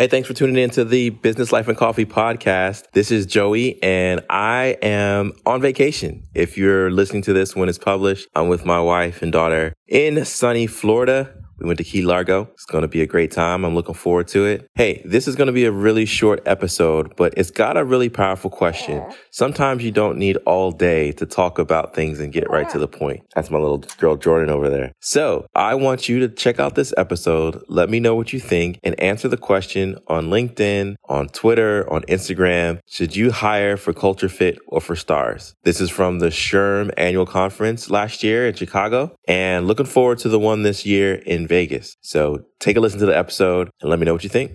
Hey, thanks for tuning in to the Business Life and Coffee podcast. This is Joey and I am on vacation. If you're listening to this when it's published, I'm with my wife and daughter in sunny Florida. We went to Key Largo. It's going to be a great time. I'm looking forward to it. Hey, this is going to be a really short episode, but it's got a really powerful question. Sometimes you don't need all day to talk about things and get right to the point. That's my little girl Jordan over there. So I want you to check out this episode. Let me know what you think and answer the question on LinkedIn, on Twitter, on Instagram. Should you hire for Culture Fit or for stars? This is from the SHRM annual conference last year in Chicago and looking forward to the one this year in Vegas. So take a listen to the episode and let me know what you think.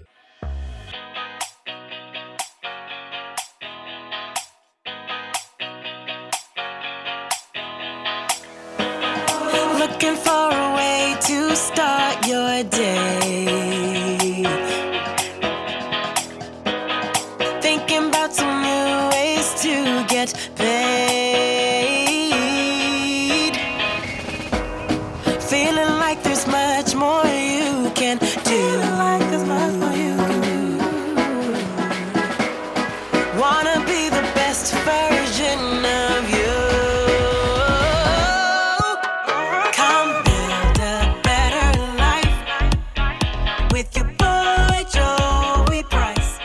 Looking for a way to start your day. Thinking about some new ways to get paid. Feeling like there's much more you can do. Wanna be the best version of you. Come build a better life with your boy Joey Price.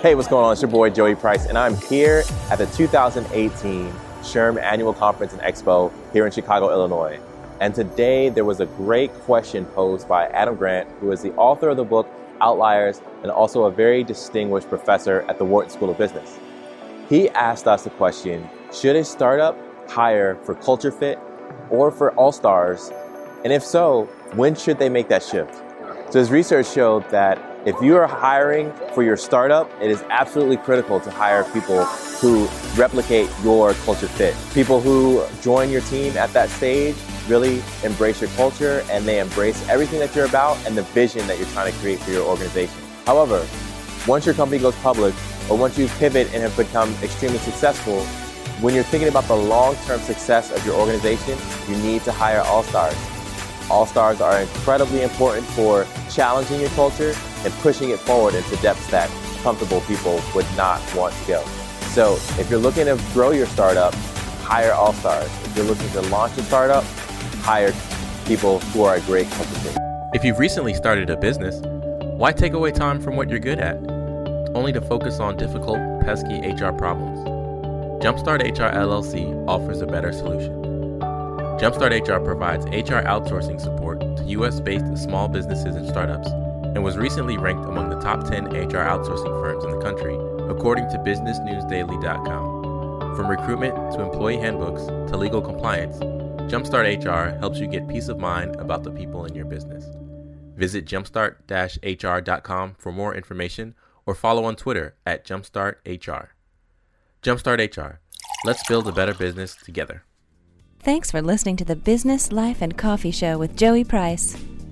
Hey, what's going on? It's your boy Joey Price, and I'm here at the 2018 SHRM Annual Conference and Expo here in Chicago, Illinois. And today there was a great question posed by Adam Grant, who is the author of the book Outliers and also a very distinguished professor at the Wharton School of Business. He asked us the question Should a startup hire for culture fit or for all stars? And if so, when should they make that shift? So his research showed that if you are hiring for your startup, it is absolutely critical to hire people who replicate your culture fit. People who join your team at that stage really embrace your culture and they embrace everything that you're about and the vision that you're trying to create for your organization. However, once your company goes public or once you pivot and have become extremely successful, when you're thinking about the long-term success of your organization, you need to hire all-stars. All stars are incredibly important for challenging your culture and pushing it forward into depths that comfortable people would not want to go. So if you're looking to grow your startup, hire all stars. If you're looking to launch a startup, hire people who are a great company. If you've recently started a business, why take away time from what you're good at, only to focus on difficult, pesky HR problems? Jumpstart HR LLC offers a better solution. Jumpstart HR provides HR outsourcing support to US based small businesses and startups and was recently ranked among the top 10 HR outsourcing firms in the country, according to BusinessNewsDaily.com. From recruitment to employee handbooks to legal compliance, Jumpstart HR helps you get peace of mind about the people in your business. Visit jumpstart-hr.com for more information or follow on Twitter at jumpstarthr. Jumpstart HR. Let's build a better business together. Thanks for listening to the Business, Life, and Coffee Show with Joey Price.